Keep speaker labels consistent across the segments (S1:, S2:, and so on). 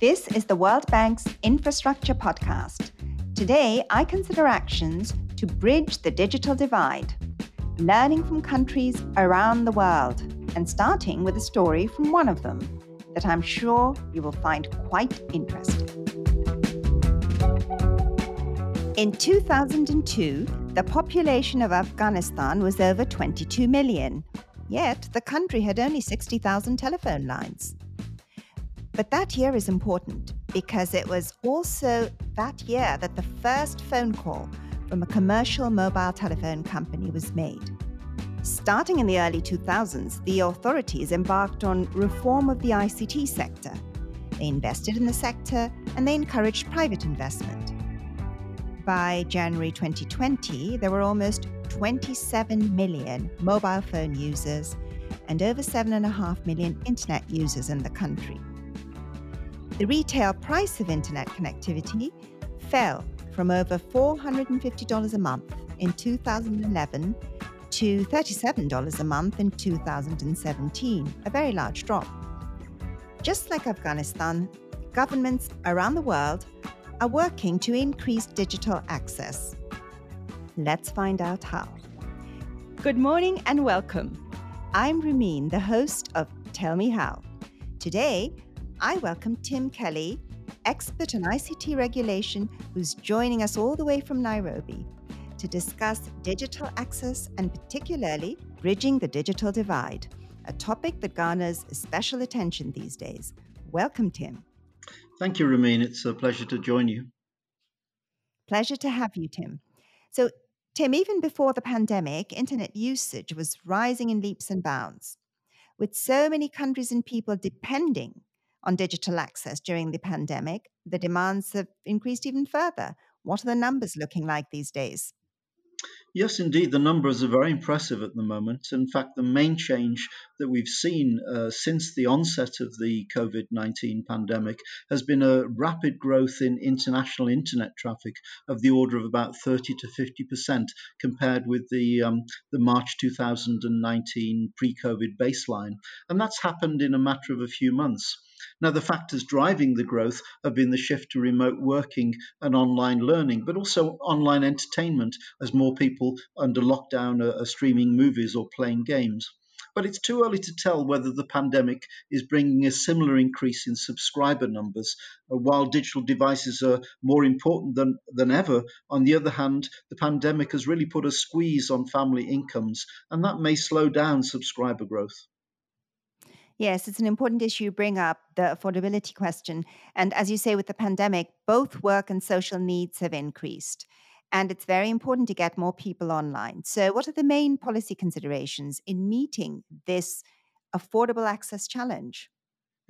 S1: This is the World Bank's Infrastructure Podcast. Today, I consider actions to bridge the digital divide, learning from countries around the world, and starting with a story from one of them that I'm sure you will find quite interesting. In 2002, the population of Afghanistan was over 22 million, yet the country had only 60,000 telephone lines. But that year is important because it was also that year that the first phone call from a commercial mobile telephone company was made. Starting in the early 2000s, the authorities embarked on reform of the ICT sector. They invested in the sector and they encouraged private investment. By January 2020, there were almost 27 million mobile phone users and over 7.5 million internet users in the country. The retail price of internet connectivity fell from over $450 a month in 2011 to $37 a month in 2017, a very large drop. Just like Afghanistan, governments around the world are working to increase digital access. Let's find out how. Good morning and welcome. I'm Rumeen, the host of Tell Me How. Today, I welcome Tim Kelly, expert on ICT regulation, who's joining us all the way from Nairobi to discuss digital access and particularly bridging the digital divide, a topic that garners special attention these days. Welcome, Tim.
S2: Thank you, Rumeen. It's a pleasure to join you.
S1: Pleasure to have you, Tim. So, Tim, even before the pandemic, internet usage was rising in leaps and bounds. With so many countries and people depending on digital access during the pandemic, the demands have increased even further. What are the numbers looking like these days?
S2: Yes, indeed, the numbers are very impressive at the moment. In fact, the main change that we've seen uh, since the onset of the COVID 19 pandemic has been a rapid growth in international internet traffic of the order of about 30 to 50% compared with the, um, the March 2019 pre COVID baseline. And that's happened in a matter of a few months. Now, the factors driving the growth have been the shift to remote working and online learning, but also online entertainment as more people under lockdown are, are streaming movies or playing games. But it's too early to tell whether the pandemic is bringing a similar increase in subscriber numbers. Uh, while digital devices are more important than, than ever, on the other hand, the pandemic has really put a squeeze on family incomes, and that may slow down subscriber growth.
S1: Yes, it's an important issue you bring up, the affordability question. And as you say, with the pandemic, both work and social needs have increased. And it's very important to get more people online. So, what are the main policy considerations in meeting this affordable access challenge?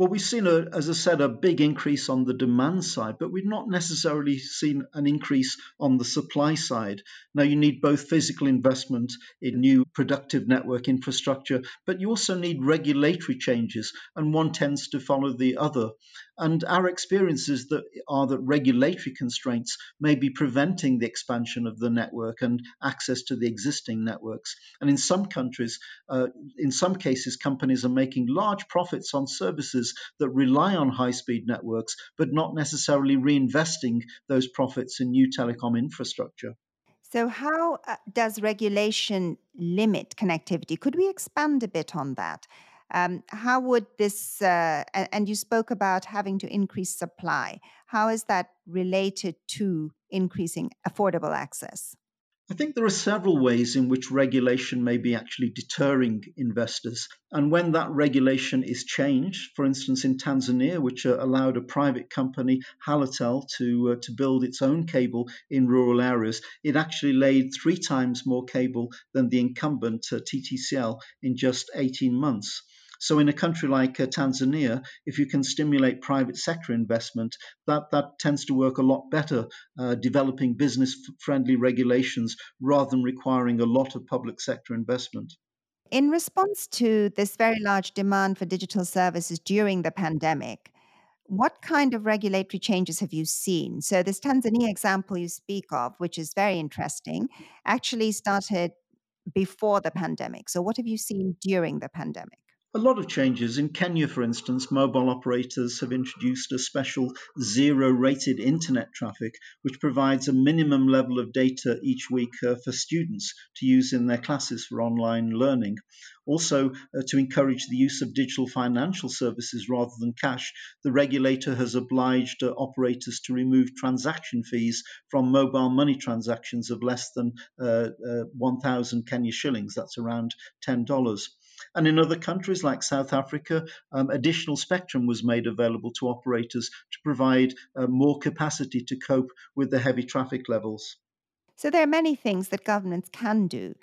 S2: Well, we've seen, a, as I said, a big increase on the demand side, but we've not necessarily seen an increase on the supply side. Now, you need both physical investment in new productive network infrastructure, but you also need regulatory changes, and one tends to follow the other. And our experiences that are that regulatory constraints may be preventing the expansion of the network and access to the existing networks. And in some countries, uh, in some cases, companies are making large profits on services that rely on high speed networks, but not necessarily reinvesting those profits in new telecom infrastructure.
S1: So, how uh, does regulation limit connectivity? Could we expand a bit on that? Um, how would this, uh, and you spoke about having to increase supply, how is that related to increasing affordable access?
S2: I think there are several ways in which regulation may be actually deterring investors. And when that regulation is changed, for instance, in Tanzania, which uh, allowed a private company, Halotel, to, uh, to build its own cable in rural areas, it actually laid three times more cable than the incumbent, uh, TTCL, in just 18 months. So, in a country like uh, Tanzania, if you can stimulate private sector investment, that, that tends to work a lot better, uh, developing business friendly regulations rather than requiring a lot of public sector investment.
S1: In response to this very large demand for digital services during the pandemic, what kind of regulatory changes have you seen? So, this Tanzania example you speak of, which is very interesting, actually started before the pandemic. So, what have you seen during the pandemic?
S2: A lot of changes. In Kenya, for instance, mobile operators have introduced a special zero rated internet traffic, which provides a minimum level of data each week uh, for students to use in their classes for online learning. Also, uh, to encourage the use of digital financial services rather than cash, the regulator has obliged uh, operators to remove transaction fees from mobile money transactions of less than uh, uh 1,000 Kenya shillings. That's around $10. And in other countries like South Africa, um, additional spectrum was made available to operators to provide uh, more capacity to cope with the heavy traffic levels.
S1: So there are many things that governments can do.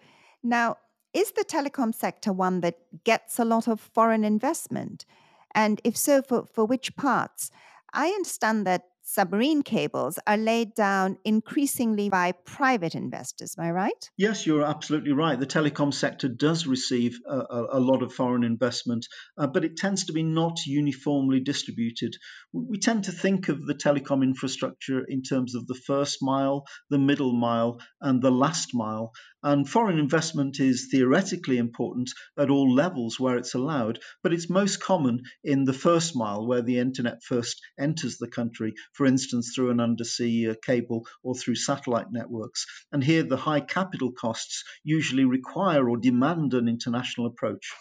S1: Now, is the telecom sector one that gets a lot of foreign investment? And if so, for, for which parts? I understand that submarine cables are laid down increasingly by private investors. Am I right?
S2: Yes, you're absolutely right. The telecom sector does receive a, a, lot of foreign investment, uh, but it tends to be not uniformly distributed. We tend to think of the telecom infrastructure in terms of the first mile, the middle mile, and the last mile. And foreign investment is theoretically important at all levels where it's allowed, but it's most common in the first mile where the internet first enters the country for instance, through an undersea uh, cable or through satellite networks. And here, the high capital costs usually require or demand an international approach.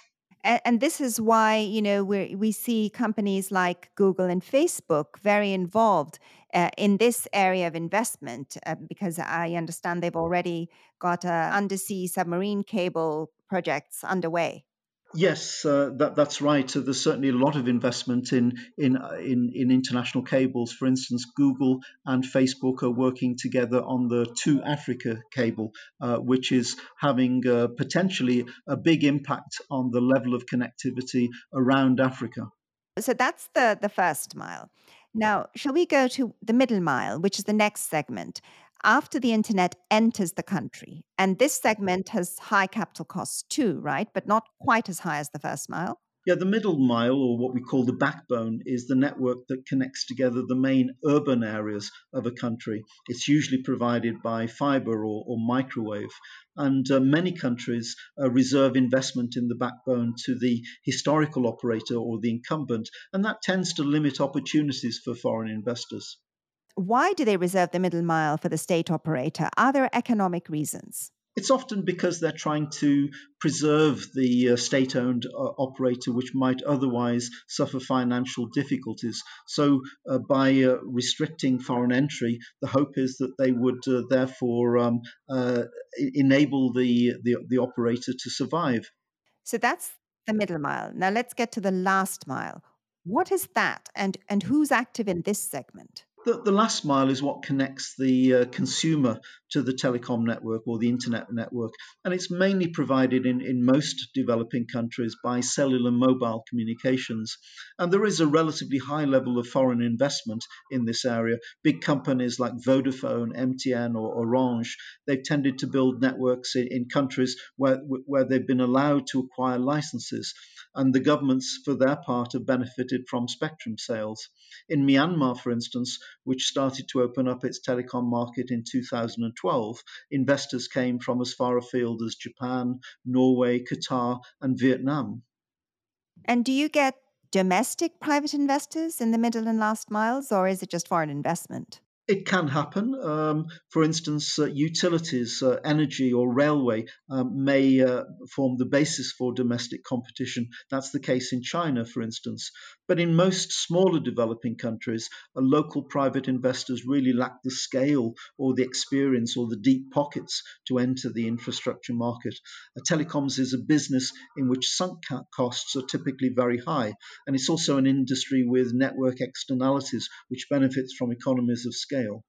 S1: And, this is why you know we we see companies like Google and Facebook very involved uh, in this area of investment uh, because I understand they've already got uh, undersea submarine cable projects underway.
S2: Yes, uh, that, that's right. Uh, there's certainly a lot of investment in, in uh, in in international cables. For instance, Google and Facebook are working together on the 2Africa cable, uh, which is having uh, potentially a big impact on the level of connectivity around Africa.
S1: So that's the the first mile. Now, shall we go to the middle mile, which is the next segment? after the internet enters the country. And this mm-hmm. segment has high capital costs too, right? But not quite as high as the first mile.
S2: Yeah, the middle mile, or what we call the backbone, is the network that connects together the main urban areas of a country. It's usually provided by fiber or, or microwave. And uh, many countries uh, reserve investment in the backbone to the historical operator or the incumbent, and that tends to limit opportunities for foreign investors.
S1: Why do they reserve the middle mile for the state operator? Are there economic reasons?
S2: It's often because they're trying to preserve the uh, state owned uh, operator, which might otherwise suffer financial difficulties. So, uh, by uh, restricting foreign entry, the hope is that they would uh, therefore um, uh, enable the, the, the operator to survive.
S1: So, that's the middle mile. Now, let's get to the last mile. What is that, and, and who's active in this segment?
S2: the, the last mile is what connects the uh, consumer to the telecom network or the internet network. And it's mainly provided in, in most developing countries by cellular mobile communications. And there is a relatively high level of foreign investment in this area. Big companies like Vodafone, MTN, or Orange, they've tended to build networks in, in countries where, where they've been allowed to acquire licenses and the governments, for their part, have benefited from spectrum sales. In Myanmar, for instance, which started to open up its telecom market in 2012, investors came from as far afield as Japan, Norway, Qatar, and Vietnam.
S1: And do you get domestic private investors in the middle and last miles, or is it just foreign investment?
S2: It can happen. Um, for instance, uh, utilities, uh, energy, or railway um, may uh, form the basis for domestic competition. That's the case in China, for instance. But in most smaller developing countries, uh, local private investors really lack the scale or the experience or the deep pockets to enter the infrastructure market. Uh, telecoms is a business in which sunk costs are typically very high, and it's also an industry with network externalities, which benefits from economies of scale scale.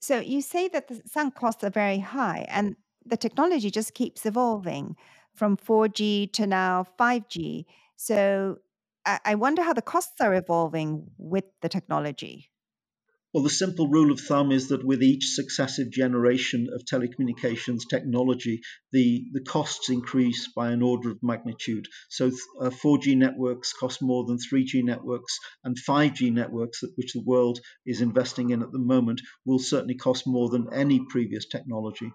S1: So you say that the sunk costs are very high, and the technology just keeps evolving from 4G to now 5G. So I wonder how the costs are evolving with the technology.
S2: Well, the simple rule of thumb is that with each successive generation of telecommunications technology, the, the costs increase by an order of magnitude. So, uh, 4G networks cost more than 3G networks, and 5G networks, which the world is investing in at the moment, will certainly cost more than any previous technology.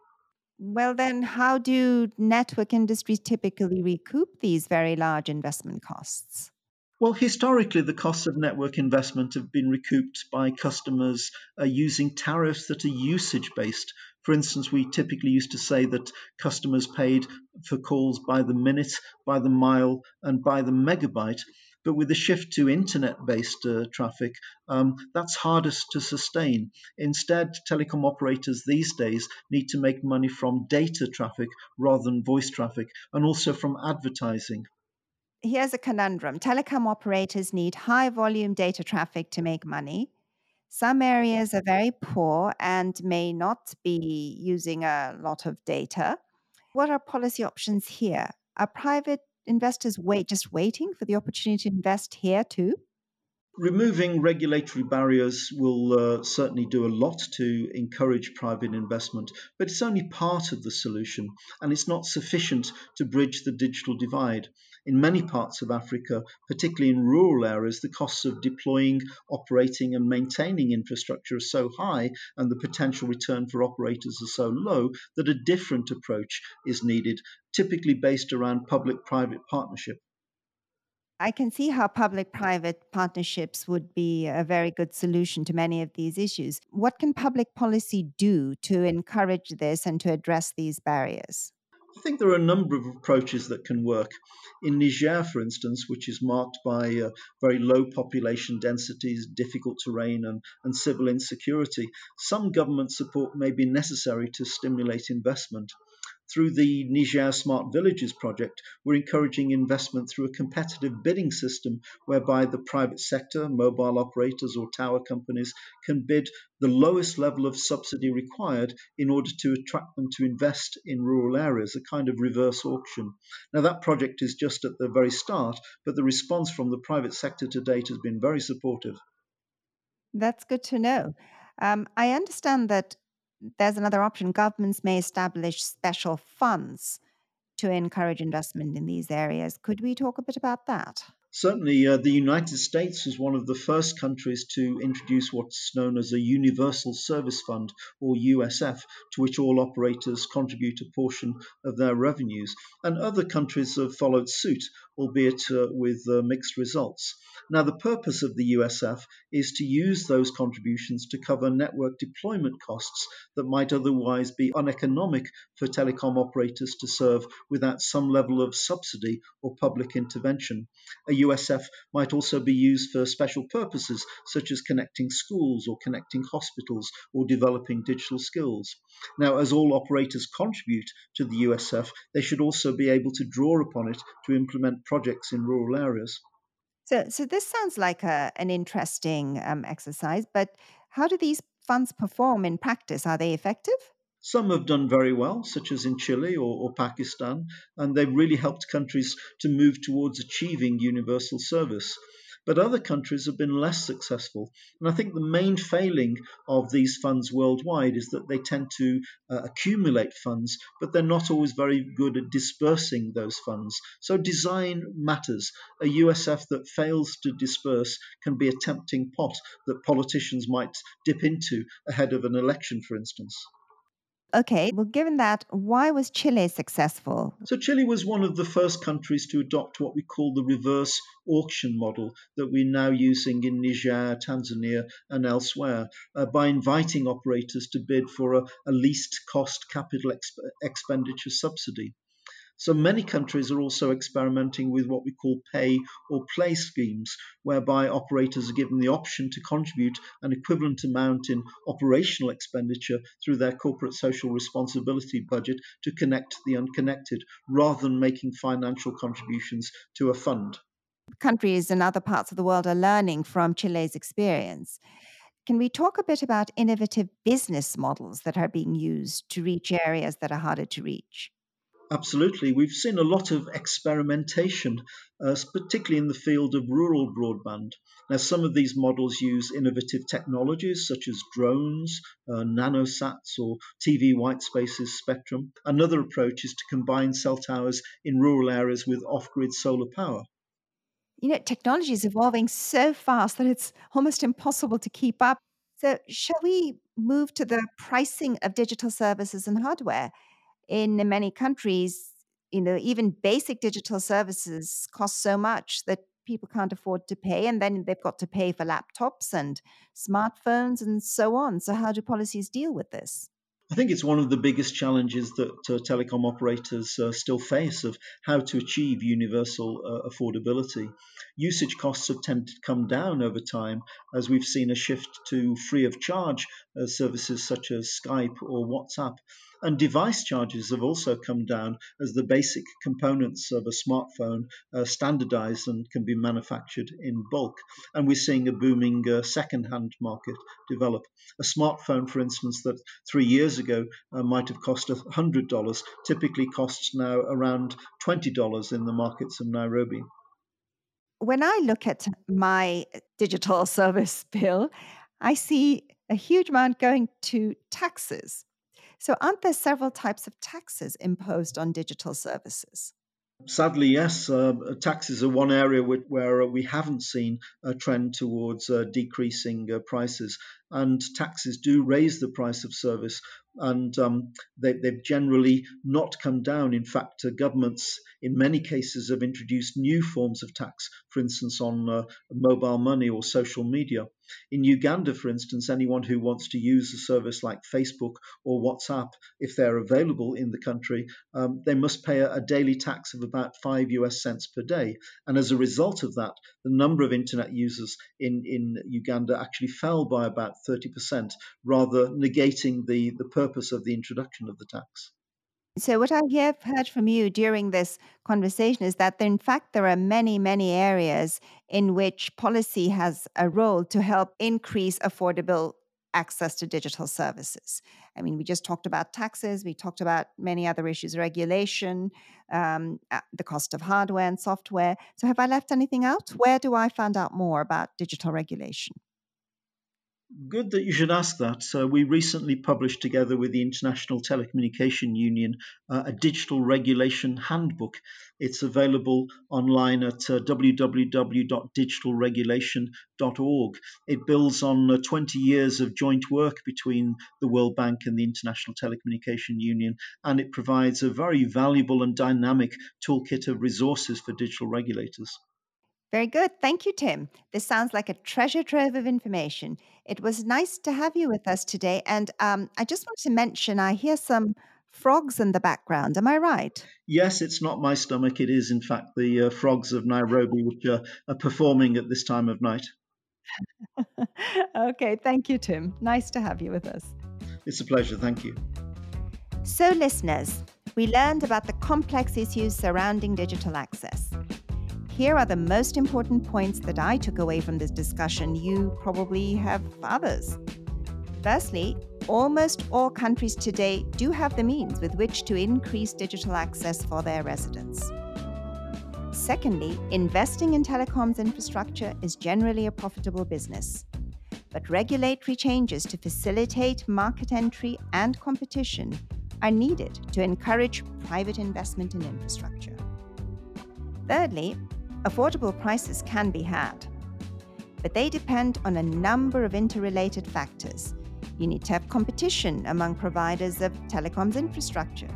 S1: Well, then, how do network industries typically recoup these very large investment costs?
S2: Well, historically, the costs of network investment have been recouped by customers uh, using tariffs that are usage based. For instance, we typically used to say that customers paid for calls by the minute, by the mile, and by the megabyte. But with the shift to internet based uh, traffic, um, that's hardest to sustain. Instead, telecom operators these days need to make money from data traffic rather than voice traffic, and also from advertising
S1: here's a conundrum telecom operators need high volume data traffic to make money. Some areas are very poor and may not be using a lot of data. What are policy options here? Are private investors wait just waiting for the opportunity to invest here too?
S2: Removing regulatory barriers will uh, certainly do a lot to encourage private investment, but it's only part of the solution and it's not sufficient to bridge the digital divide. In many parts of Africa, particularly in rural areas, the costs of deploying, operating, and maintaining infrastructure are so high and the potential return for operators are so low that a different approach is needed, typically based around public private partnership.
S1: I can see how public private partnerships would be a very good solution to many of these issues. What can public policy do to encourage this and to address these barriers?
S2: I think there are a number of approaches that can work. In Niger, for instance, which is marked by uh, very low population densities, difficult terrain, and, and civil insecurity, some government support may be necessary to stimulate investment. Through the Niger Smart Villages project, we're encouraging investment through a competitive bidding system whereby the private sector, mobile operators, or tower companies can bid the lowest level of subsidy required in order to attract them to invest in rural areas, a kind of reverse auction. Now, that project is just at the very start, but the response from the private sector to date has been very supportive.
S1: That's good to know. Um, I understand that there's another option. Governments may establish special funds to encourage investment in these areas. Could we talk a bit about that?
S2: Certainly, uh, the United States was one of the first countries to introduce what's known as a Universal Service Fund, or USF, to which all operators contribute a portion of their revenues. And other countries have followed suit, albeit uh, with uh, mixed results. Now, the purpose of the USF is to use those contributions to cover network deployment costs that might otherwise be uneconomic for telecom operators to serve without some level of subsidy or public intervention. A USF might also be used for special purposes, such as connecting schools or connecting hospitals or developing digital skills. Now, as all operators contribute to the USF, they should also be able to draw upon it to implement projects in rural areas.
S1: So, so this sounds like a, an interesting um, exercise, but how do these funds perform in practice? Are they effective?
S2: Some have done very well, such as in Chile or, or, Pakistan, and they've really helped countries to move towards achieving universal service but other countries have been less successful. And I think the main failing of these funds worldwide is that they tend to uh, accumulate funds, but they're not always very good at dispersing those funds. So design matters. A USF that fails to disperse can be a tempting pot that politicians might dip into ahead of an election, for instance.
S1: Okay, well, given that, why was Chile successful?
S2: So, Chile was one of the first countries to adopt what we call the reverse auction model that we're now using in Niger, Tanzania, and elsewhere uh, by inviting operators to bid for a, a least cost capital exp- expenditure subsidy. So many countries are also experimenting with what we call pay or play schemes, whereby operators are given the option to contribute an equivalent amount in operational expenditure through their corporate social responsibility budget to connect the unconnected, rather than making financial contributions to a fund.
S1: Countries in other parts of the world are learning from Chile's experience. Can we talk a bit about innovative business models that are being used to reach areas that are harder to reach?
S2: Absolutely. We've seen a lot of experimentation, uh, particularly in the field of rural broadband. Now, some of these models use innovative technologies such as drones, uh, nanosats, or TV white spaces spectrum. Another approach is to combine cell towers in rural areas with off grid solar power.
S1: You know, technology is evolving so fast that it's almost impossible to keep up. So, shall we move to the pricing of digital services and hardware? In many countries, you know, even basic digital services cost so much that people can't afford to pay. And then they've got to pay for laptops and smartphones and so on. So, how do policies deal with this?
S2: I think it's one of the biggest challenges that uh, telecom operators uh, still face of how to achieve universal uh, affordability. Usage costs have tended to come down over time as we've seen a shift to free of charge uh, services such as Skype or WhatsApp. And device charges have also come down as the basic components of a smartphone are standardized and can be manufactured in bulk. And we're seeing a booming uh, second-hand market develop. A smartphone, for instance, that three years ago uh, might have cost $100 typically costs now around $20 in the markets of Nairobi.
S1: When I look at my digital service bill, I see a huge amount going to taxes. So, aren't there several types of taxes imposed on digital services?
S2: Sadly, yes. Uh, taxes are one area where we haven't seen a trend towards uh, decreasing uh, prices, and taxes do raise the price of service and um, they, have generally not come down. In fact, uh, governments in many cases have introduced new forms of tax, for instance, on uh, mobile money or social media. In Uganda, for instance, anyone who wants to use a service like Facebook or WhatsApp, if they're available in the country, um, they must pay a, a daily tax of about five US cents per day. And as a result of that, the number of internet users in, in Uganda actually fell by about 30%, rather negating the, the purpose of the introduction of the tax.
S1: So, what I have heard from you during this conversation is that, in fact, there are many, many areas in which policy has a role to help increase affordable access to digital services. I mean, we just talked about taxes, we talked about many other issues, regulation, um, the cost of hardware and software. So, have I left anything out? Where do I find out more about digital regulation?
S2: Good that you should ask that. So, we recently published together with the International Telecommunication Union uh, a digital regulation handbook. It's available online at uh, www.digitalregulation.org. It builds on uh, 20 years of joint work between the World Bank and the International Telecommunication Union, and it provides a very valuable and dynamic toolkit of resources for digital regulators.
S1: Very good. Thank you, Tim. This sounds like a treasure trove of information. It was nice to have you with us today. And um, I just want to mention I hear some frogs in the background. Am I right?
S2: Yes, it's not my stomach. It is, in fact, the uh, frogs of Nairobi, which are, are performing at this time of night.
S1: okay. Thank you, Tim. Nice to have you with us.
S2: It's a pleasure. Thank you.
S1: So, listeners, we learned about the complex issues surrounding digital access. Here are the most important points that I took away from this discussion. You probably have others. Firstly, almost all countries today do have the means with which to increase digital access for their residents. Secondly, investing in telecoms infrastructure is generally a profitable business. But regulatory changes to facilitate market entry and competition are needed to encourage private investment in infrastructure. Thirdly, affordable prices can be had. But they depend on a number of interrelated factors. You need to have competition among providers of telecoms infrastructure.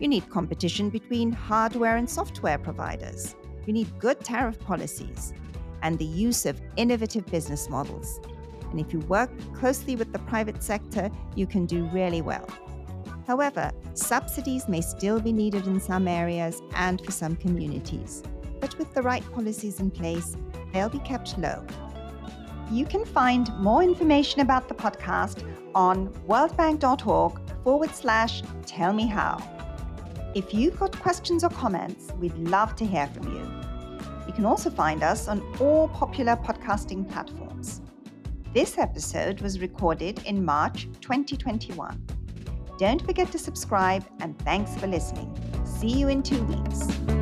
S1: You need competition between hardware and software providers. You need good tariff policies and the use of innovative business models. And if you work closely with the private sector, you can do really well. However, subsidies may still be needed in some areas and for some communities but with the right policies in place, they'll be kept low. You can find more information about the podcast on worldbank.org forward slash tell me how. If you've got questions or comments, we'd love to hear from you. You can also find us on all popular podcasting platforms. This episode was recorded in March 2021. Don't forget to subscribe and thanks for listening. See you in two weeks.